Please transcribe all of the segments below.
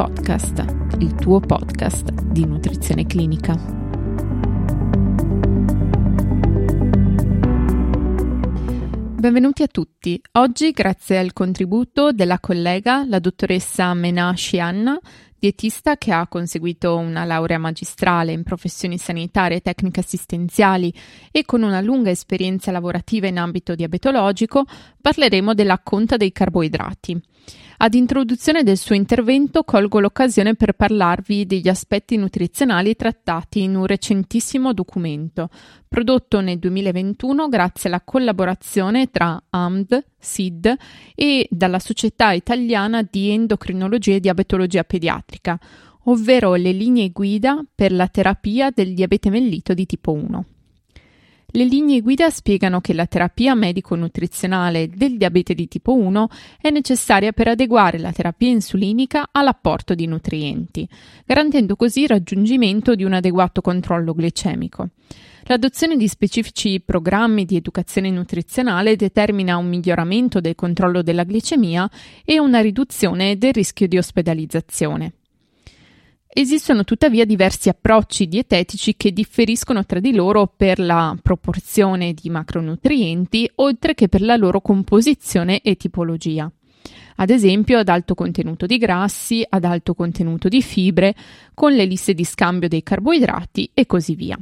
Podcast, il tuo podcast di nutrizione clinica. Benvenuti a tutti. Oggi, grazie al contributo della collega, la dottoressa Mena Shianna, dietista che ha conseguito una laurea magistrale in professioni sanitarie e tecniche assistenziali e con una lunga esperienza lavorativa in ambito diabetologico, parleremo della conta dei carboidrati. Ad introduzione del suo intervento colgo l'occasione per parlarvi degli aspetti nutrizionali trattati in un recentissimo documento, prodotto nel 2021 grazie alla collaborazione tra AMD, SID e dalla Società Italiana di Endocrinologia e Diabetologia Pediatrica, ovvero le linee guida per la terapia del diabete mellito di tipo 1. Le linee guida spiegano che la terapia medico-nutrizionale del diabete di tipo 1 è necessaria per adeguare la terapia insulinica all'apporto di nutrienti, garantendo così il raggiungimento di un adeguato controllo glicemico. L'adozione di specifici programmi di educazione nutrizionale determina un miglioramento del controllo della glicemia e una riduzione del rischio di ospedalizzazione. Esistono tuttavia diversi approcci dietetici che differiscono tra di loro per la proporzione di macronutrienti, oltre che per la loro composizione e tipologia. Ad esempio ad alto contenuto di grassi, ad alto contenuto di fibre, con le liste di scambio dei carboidrati e così via.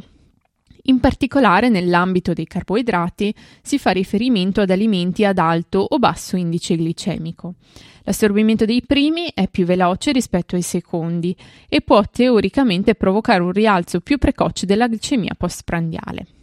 In particolare nell'ambito dei carboidrati si fa riferimento ad alimenti ad alto o basso indice glicemico. L'assorbimento dei primi è più veloce rispetto ai secondi e può teoricamente provocare un rialzo più precoce della glicemia postprandiale.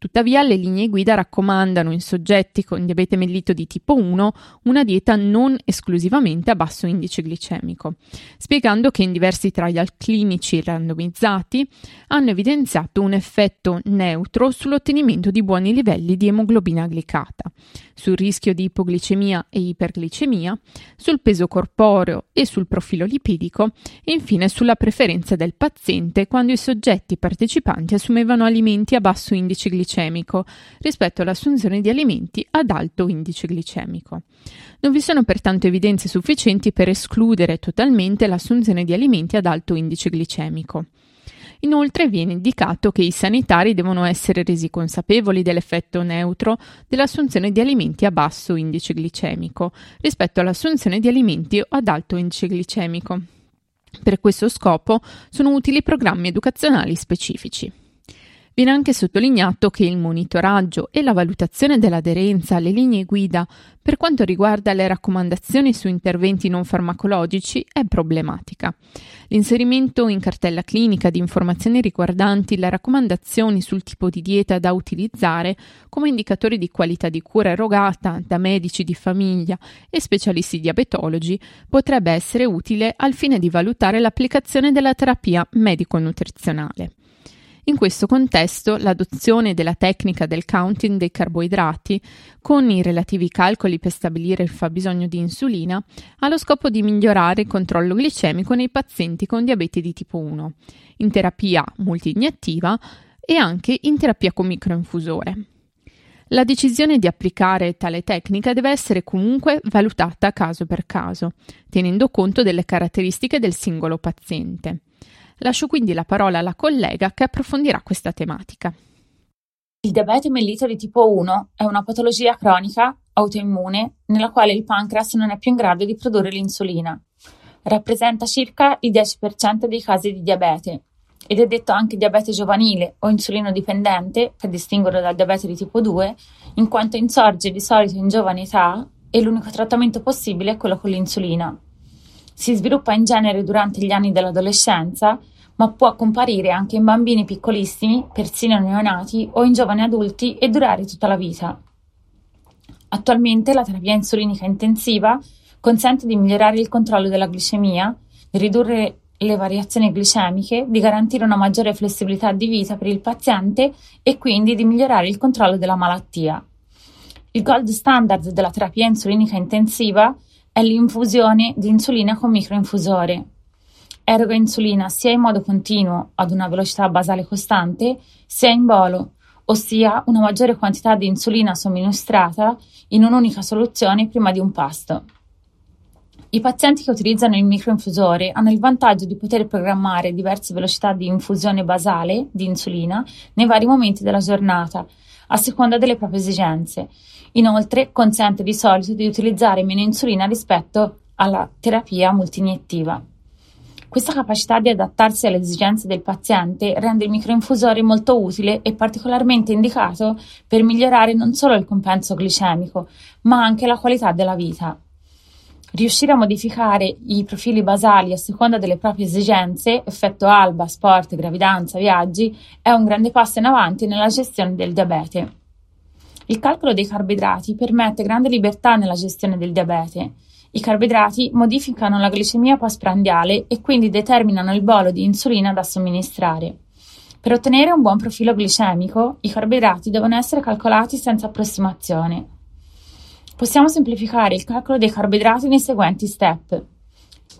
Tuttavia, le linee guida raccomandano in soggetti con diabete mellito di tipo 1 una dieta non esclusivamente a basso indice glicemico, spiegando che in diversi trial clinici randomizzati hanno evidenziato un effetto neutro sull'ottenimento di buoni livelli di emoglobina glicata, sul rischio di ipoglicemia e iperglicemia, sul peso corporeo e sul profilo lipidico e infine sulla preferenza del paziente quando i soggetti partecipanti assumevano alimenti a basso indice glicemico rispetto all'assunzione di alimenti ad alto indice glicemico. Non vi sono pertanto evidenze sufficienti per escludere totalmente l'assunzione di alimenti ad alto indice glicemico. Inoltre viene indicato che i sanitari devono essere resi consapevoli dell'effetto neutro dell'assunzione di alimenti a basso indice glicemico rispetto all'assunzione di alimenti ad alto indice glicemico. Per questo scopo sono utili programmi educazionali specifici. Viene anche sottolineato che il monitoraggio e la valutazione dell'aderenza alle linee guida per quanto riguarda le raccomandazioni su interventi non farmacologici è problematica. L'inserimento in cartella clinica di informazioni riguardanti le raccomandazioni sul tipo di dieta da utilizzare come indicatori di qualità di cura erogata da medici di famiglia e specialisti diabetologi potrebbe essere utile al fine di valutare l'applicazione della terapia medico-nutrizionale. In questo contesto, l'adozione della tecnica del counting dei carboidrati, con i relativi calcoli per stabilire il fabbisogno di insulina, ha lo scopo di migliorare il controllo glicemico nei pazienti con diabete di tipo 1, in terapia multiiniettiva e anche in terapia con microinfusore. La decisione di applicare tale tecnica deve essere comunque valutata caso per caso, tenendo conto delle caratteristiche del singolo paziente. Lascio quindi la parola alla collega che approfondirà questa tematica. Il diabete mellito di tipo 1 è una patologia cronica autoimmune nella quale il pancreas non è più in grado di produrre l'insulina. Rappresenta circa il 10% dei casi di diabete ed è detto anche diabete giovanile o insulino dipendente per distinguerlo dal diabete di tipo 2, in quanto insorge di solito in giovane età e l'unico trattamento possibile è quello con l'insulina. Si sviluppa in genere durante gli anni dell'adolescenza, ma può comparire anche in bambini piccolissimi, persino neonati o in giovani adulti e durare tutta la vita. Attualmente la terapia insulinica intensiva consente di migliorare il controllo della glicemia, di ridurre le variazioni glicemiche, di garantire una maggiore flessibilità di vita per il paziente e quindi di migliorare il controllo della malattia. Il gold standard della terapia insulinica intensiva è l'infusione di insulina con microinfusore. Eroga insulina sia in modo continuo ad una velocità basale costante, sia in bolo, ossia una maggiore quantità di insulina somministrata in un'unica soluzione prima di un pasto. I pazienti che utilizzano il microinfusore hanno il vantaggio di poter programmare diverse velocità di infusione basale di insulina nei vari momenti della giornata, a seconda delle proprie esigenze. Inoltre consente di solito di utilizzare meno insulina rispetto alla terapia multiniettiva. Questa capacità di adattarsi alle esigenze del paziente rende il microinfusore molto utile e particolarmente indicato per migliorare non solo il compenso glicemico, ma anche la qualità della vita. Riuscire a modificare i profili basali a seconda delle proprie esigenze, effetto alba, sport, gravidanza, viaggi, è un grande passo in avanti nella gestione del diabete. Il calcolo dei carboidrati permette grande libertà nella gestione del diabete. I carboidrati modificano la glicemia postprandiale e quindi determinano il bolo di insulina da somministrare. Per ottenere un buon profilo glicemico, i carboidrati devono essere calcolati senza approssimazione. Possiamo semplificare il calcolo dei carboidrati nei seguenti step.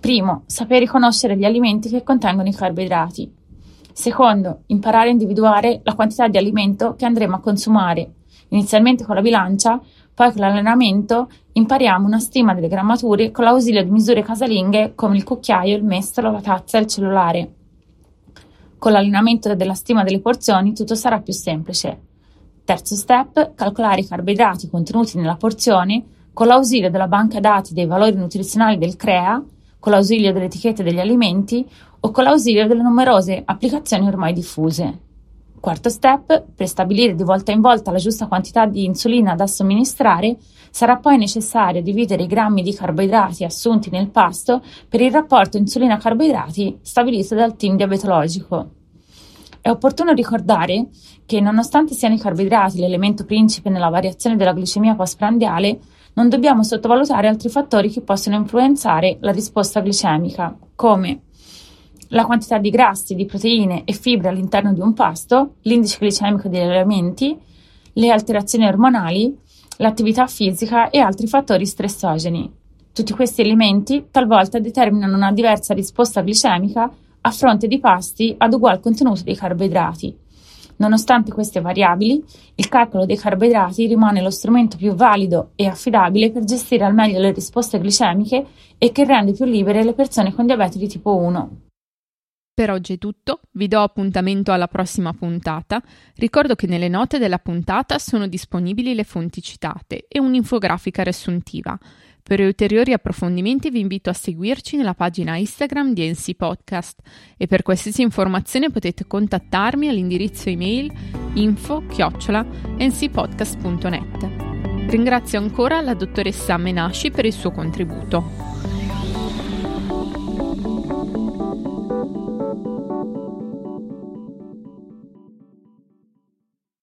Primo, sapere riconoscere gli alimenti che contengono i carboidrati. Secondo, imparare a individuare la quantità di alimento che andremo a consumare, inizialmente con la bilancia, poi con l'allenamento impariamo una stima delle grammature con l'ausilio di misure casalinghe come il cucchiaio, il mestolo, la tazza e il cellulare. Con l'allenamento della stima delle porzioni tutto sarà più semplice. Terzo step, calcolare i carboidrati contenuti nella porzione con l'ausilio della banca dati dei valori nutrizionali del CREA, con l'ausilio delle etichette degli alimenti o con l'ausilio delle numerose applicazioni ormai diffuse. Quarto step, per stabilire di volta in volta la giusta quantità di insulina da somministrare, sarà poi necessario dividere i grammi di carboidrati assunti nel pasto per il rapporto insulina-carboidrati stabilito dal team diabetologico. È opportuno ricordare che, nonostante siano i carboidrati l'elemento principe nella variazione della glicemia postprandiale, non dobbiamo sottovalutare altri fattori che possono influenzare la risposta glicemica, come la quantità di grassi, di proteine e fibre all'interno di un pasto, l'indice glicemico degli alimenti, le alterazioni ormonali, l'attività fisica e altri fattori stressogeni. Tutti questi elementi talvolta determinano una diversa risposta glicemica a fronte di pasti ad ugual contenuto di carboidrati. Nonostante queste variabili, il calcolo dei carboidrati rimane lo strumento più valido e affidabile per gestire al meglio le risposte glicemiche e che rende più libere le persone con diabete di tipo 1. Per oggi è tutto, vi do appuntamento alla prossima puntata. Ricordo che nelle note della puntata sono disponibili le fonti citate e un'infografica riassuntiva. Per ulteriori approfondimenti vi invito a seguirci nella pagina Instagram di NC Podcast e per qualsiasi informazione potete contattarmi all'indirizzo email info-ncpodcast.net. Ringrazio ancora la dottoressa Menasci per il suo contributo.